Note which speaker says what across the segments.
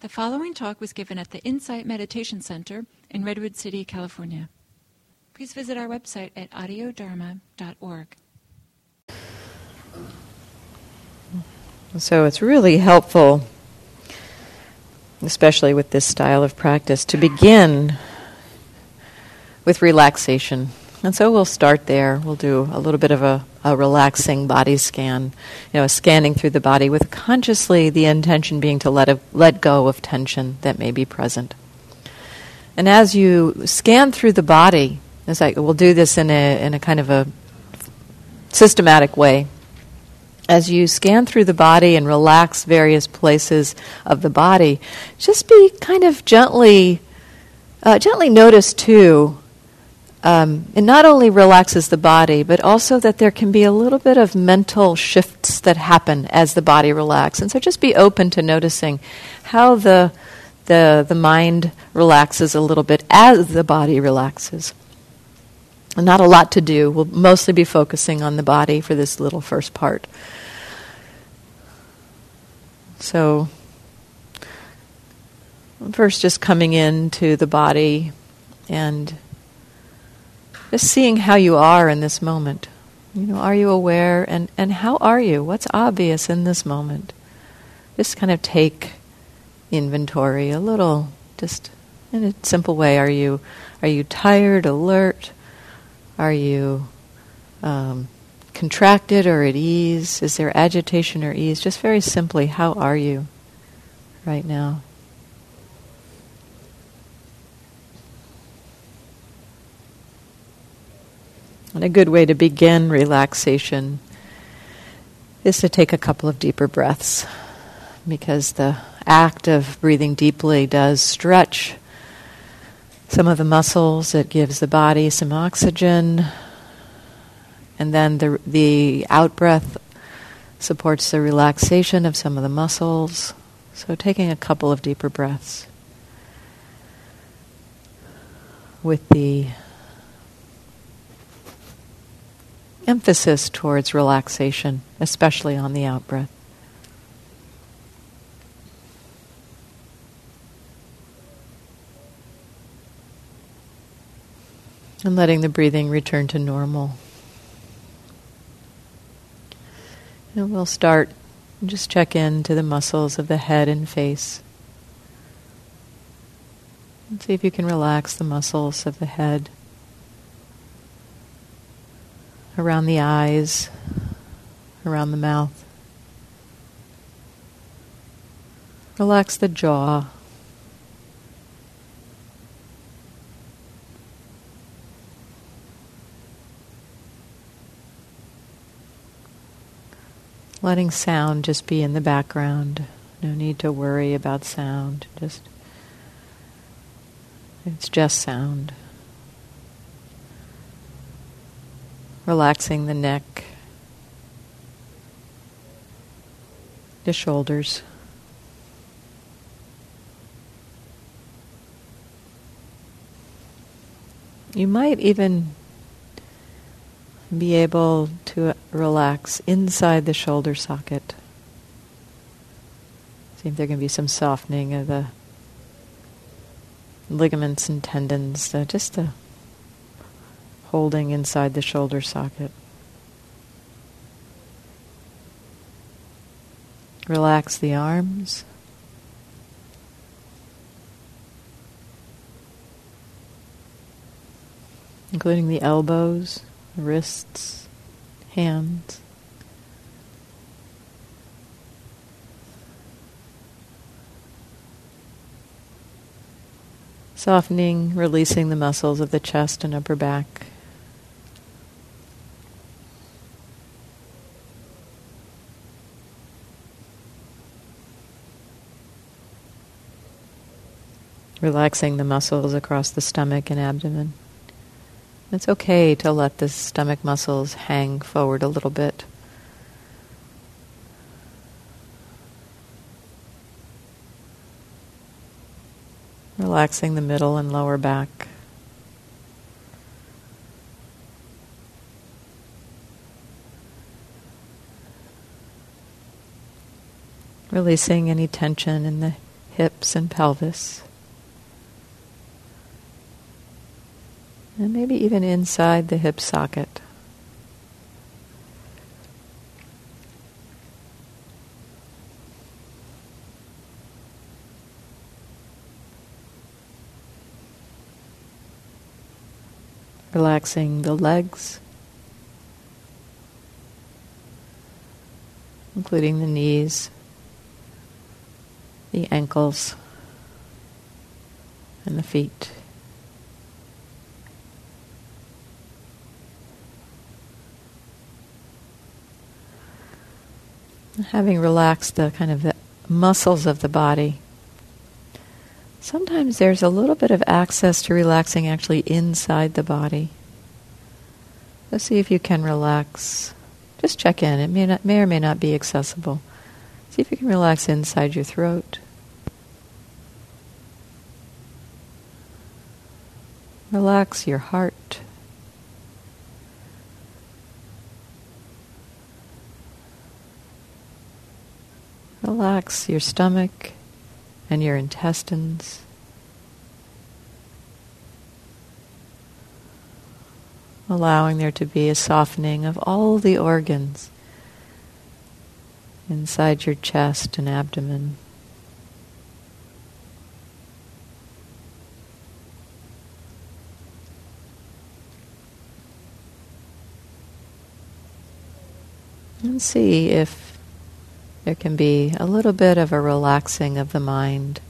Speaker 1: The following talk was given at the Insight Meditation Center in Redwood City, California. Please visit our website at audiodharma.org.
Speaker 2: So it's really helpful, especially with this style of practice, to begin with relaxation. And so we'll start there. We'll do a little bit of a, a, relaxing body scan, you know, scanning through the body with consciously the intention being to let, a, let go of tension that may be present. And as you scan through the body, as I, we'll do this in a, in a kind of a systematic way, as you scan through the body and relax various places of the body, just be kind of gently, uh, gently notice too um, it not only relaxes the body, but also that there can be a little bit of mental shifts that happen as the body relaxes. And so just be open to noticing how the, the, the mind relaxes a little bit as the body relaxes. Not a lot to do. We'll mostly be focusing on the body for this little first part. So, first, just coming into the body and just seeing how you are in this moment. You know, are you aware and, and how are you? What's obvious in this moment? Just kind of take inventory a little, just in a simple way. Are you are you tired, alert? Are you um, contracted or at ease? Is there agitation or ease? Just very simply, how are you right now? And a good way to begin relaxation is to take a couple of deeper breaths because the act of breathing deeply does stretch some of the muscles, it gives the body some oxygen, and then the, the out breath supports the relaxation of some of the muscles. So, taking a couple of deeper breaths with the emphasis towards relaxation, especially on the out breath. And letting the breathing return to normal. And we'll start, just check in to the muscles of the head and face. And see if you can relax the muscles of the head around the eyes, around the mouth. Relax the jaw. Letting sound just be in the background. No need to worry about sound. Just it's just sound. Relaxing the neck, the shoulders. You might even be able to relax inside the shoulder socket. See if there can be some softening of the ligaments and tendons, just to holding inside the shoulder socket. Relax the arms. Including the elbows, wrists, hands. Softening, releasing the muscles of the chest and upper back. Relaxing the muscles across the stomach and abdomen. It's okay to let the stomach muscles hang forward a little bit. Relaxing the middle and lower back. Releasing any tension in the hips and pelvis. And maybe even inside the hip socket. Relaxing the legs, including the knees, the ankles, and the feet. Having relaxed the kind of the muscles of the body, sometimes there's a little bit of access to relaxing actually inside the body. Let's see if you can relax. Just check in. It may, not, may or may not be accessible. See if you can relax inside your throat. Relax your heart. Your stomach and your intestines. Allowing there to be a softening of all the organs inside your chest and abdomen. And see if there can be a little bit of a relaxing of the mind.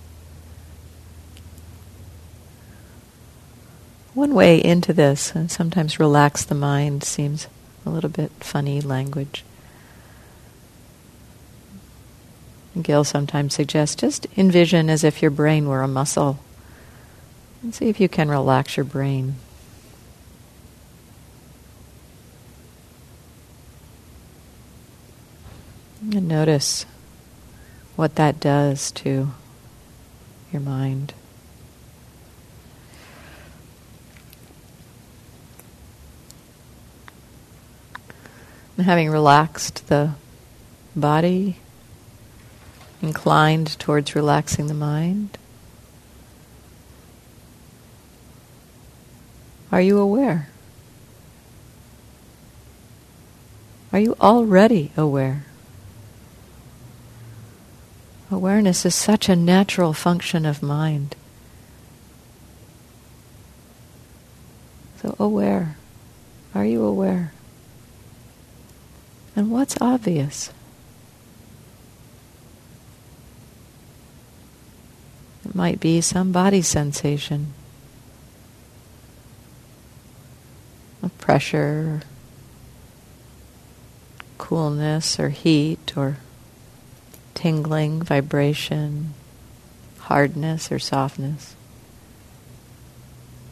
Speaker 2: One way into this, and sometimes relax the mind seems a little bit funny language. Gil sometimes suggests just envision as if your brain were a muscle and see if you can relax your brain. And notice what that does to your mind. And having relaxed the body, inclined towards relaxing the mind, are you aware? Are you already aware? Awareness is such a natural function of mind. So, aware. Are you aware? And what's obvious? It might be some body sensation of pressure, coolness, or heat, or tingling, vibration, hardness or softness,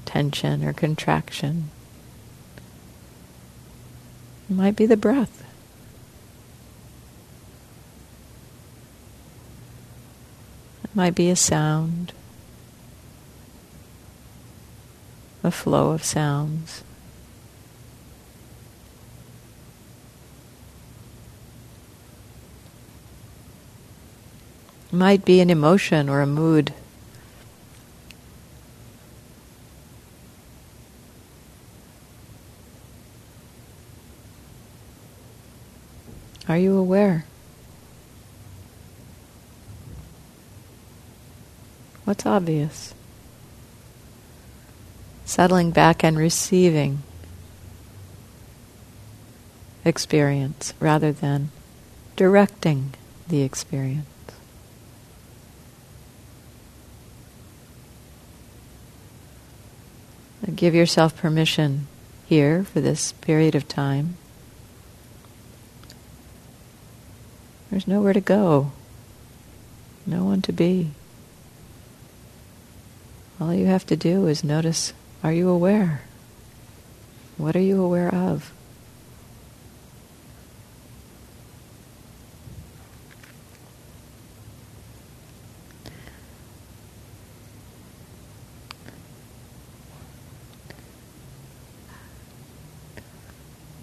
Speaker 2: tension or contraction. It might be the breath. It might be a sound, a flow of sounds. Might be an emotion or a mood. Are you aware? What's obvious? Settling back and receiving experience rather than directing the experience. Give yourself permission here for this period of time. There's nowhere to go, no one to be. All you have to do is notice are you aware? What are you aware of?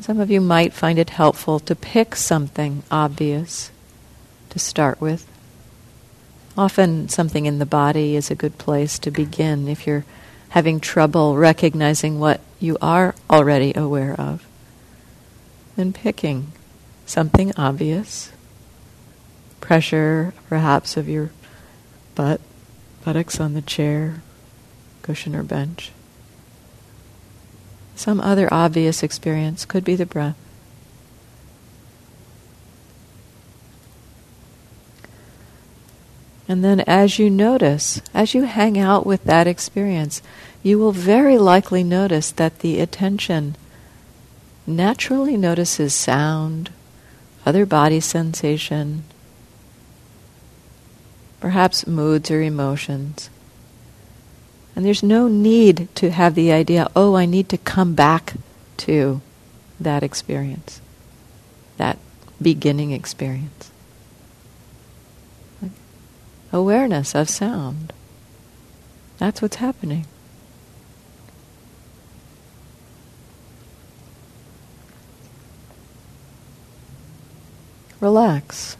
Speaker 2: Some of you might find it helpful to pick something obvious to start with. Often, something in the body is a good place to begin if you're having trouble recognizing what you are already aware of. Then picking something obvious, pressure perhaps of your butt, buttocks on the chair, cushion or bench. Some other obvious experience could be the breath. And then, as you notice, as you hang out with that experience, you will very likely notice that the attention naturally notices sound, other body sensation, perhaps moods or emotions. And there's no need to have the idea, oh, I need to come back to that experience, that beginning experience awareness of sound. That's what's happening. Relax.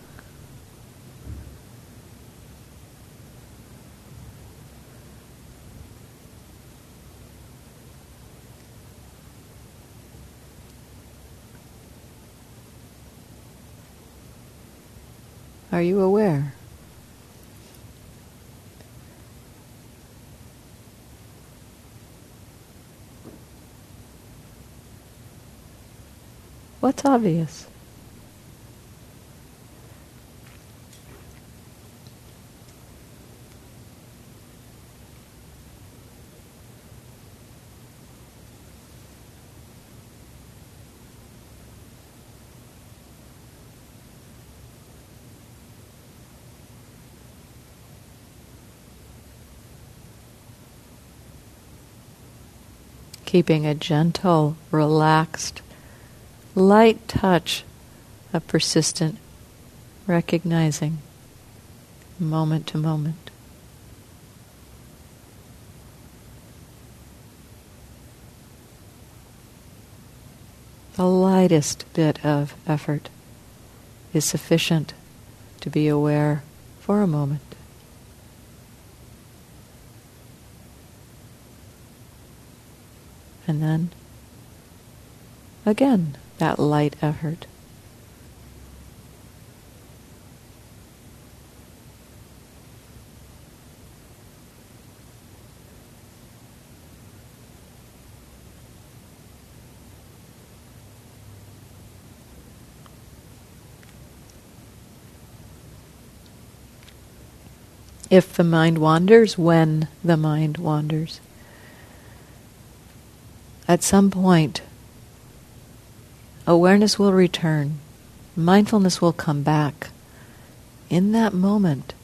Speaker 2: Are you aware? What's obvious? Keeping a gentle, relaxed light touch of persistent recognizing moment to moment. The lightest bit of effort is sufficient to be aware for a moment. And then again that light effort. If the mind wanders, when the mind wanders. At some point, awareness will return, mindfulness will come back. In that moment,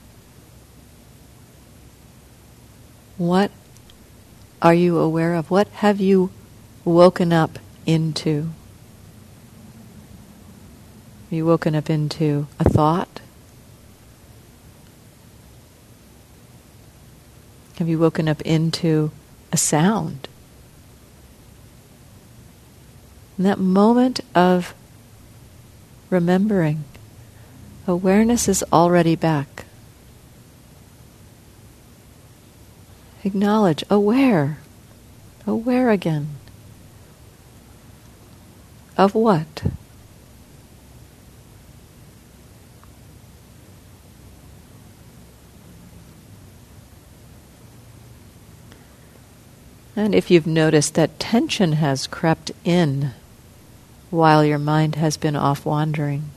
Speaker 2: what are you aware of? What have you woken up into? Have you woken up into a thought? Have you woken up into a sound? In that moment of remembering, awareness is already back. Acknowledge, aware, aware again. Of what? And if you've noticed that tension has crept in while your mind has been off wandering.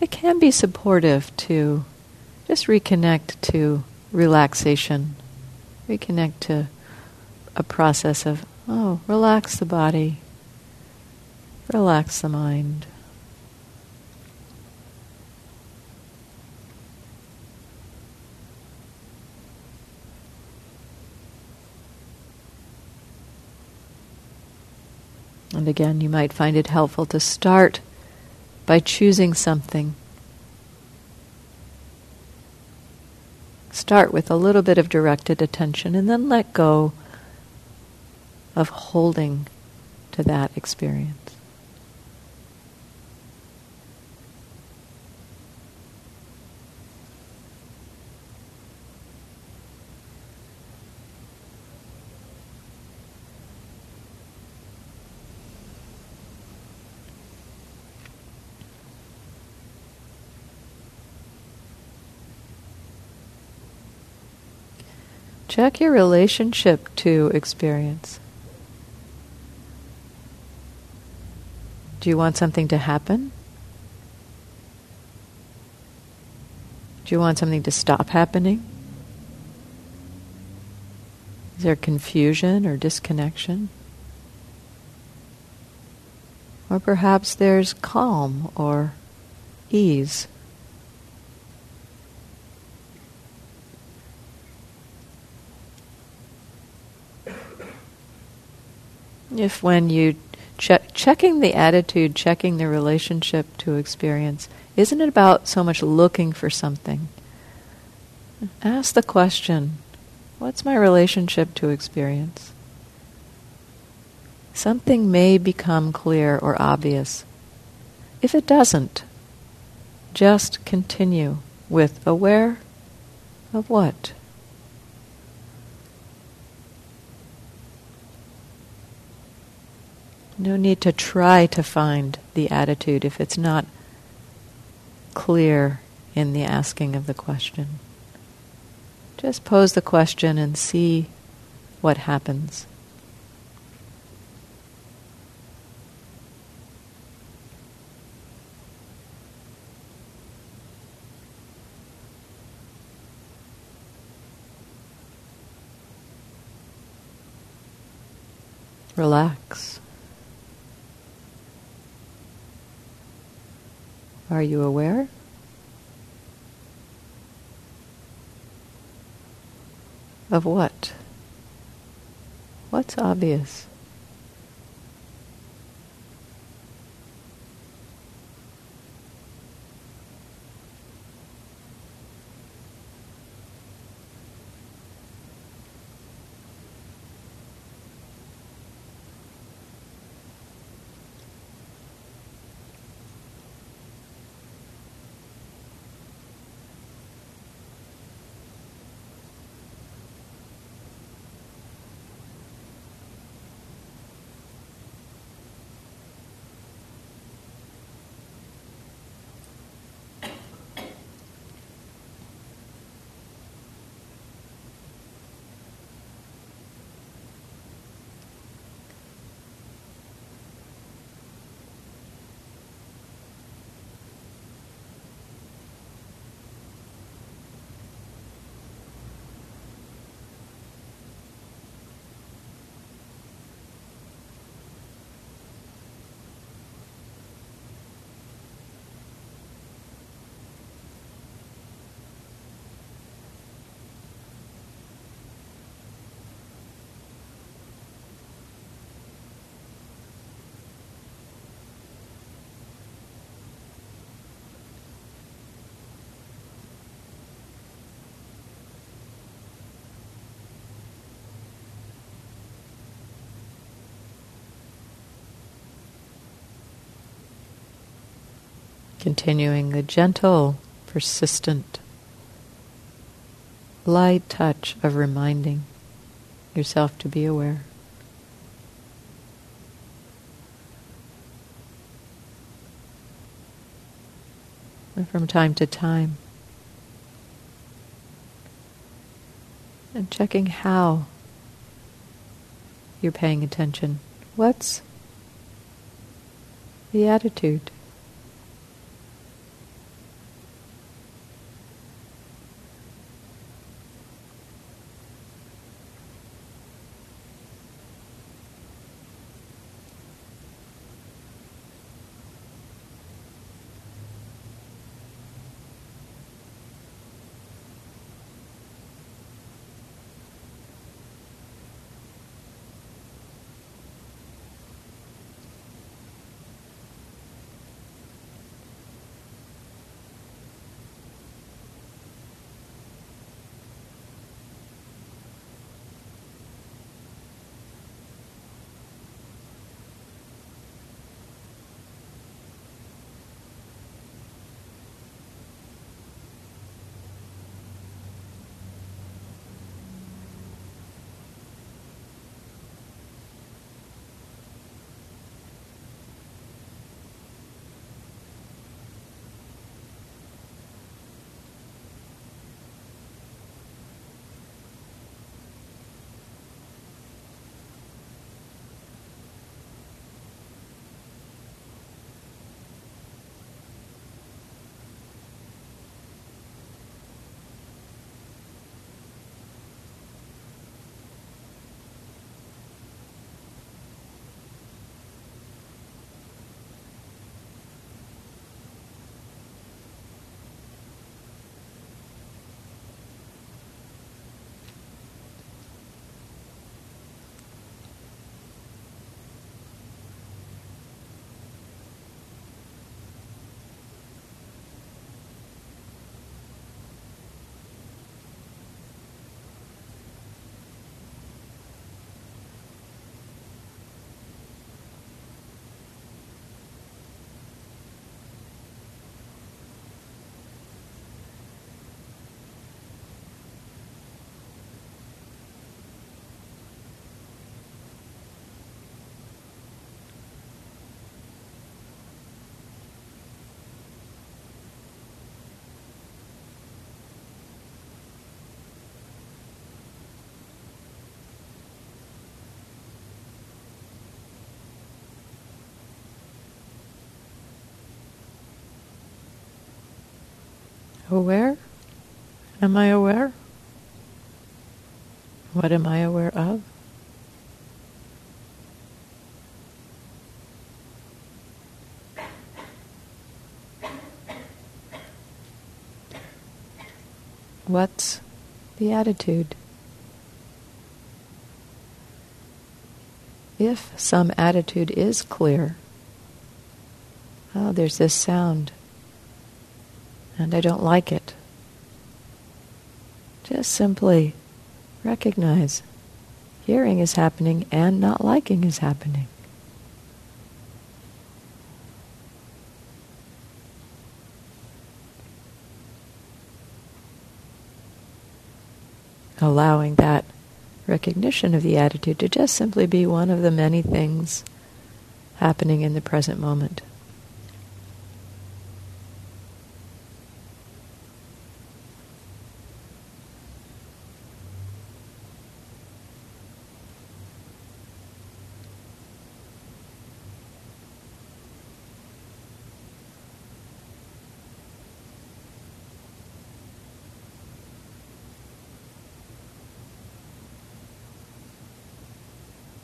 Speaker 2: It can be supportive to just reconnect to relaxation, reconnect to a process of, oh, relax the body, relax the mind. And again, you might find it helpful to start by choosing something. Start with a little bit of directed attention and then let go of holding to that experience. Check your relationship to experience. Do you want something to happen? Do you want something to stop happening? Is there confusion or disconnection? Or perhaps there's calm or ease. If when you check, checking the attitude, checking the relationship to experience, isn't it about so much looking for something? Ask the question, what's my relationship to experience? Something may become clear or obvious. If it doesn't, just continue with aware of what? No need to try to find the attitude if it's not clear in the asking of the question. Just pose the question and see what happens. Relax. Are you aware? Of what? What's obvious? Continuing the gentle, persistent, light touch of reminding yourself to be aware. And from time to time, and checking how you're paying attention. What's the attitude? Aware? Am I aware? What am I aware of? What's the attitude? If some attitude is clear, oh, there's this sound, and I don't like it. Just simply recognize hearing is happening and not liking is happening. allowing that recognition of the attitude to just simply be one of the many things happening in the present moment.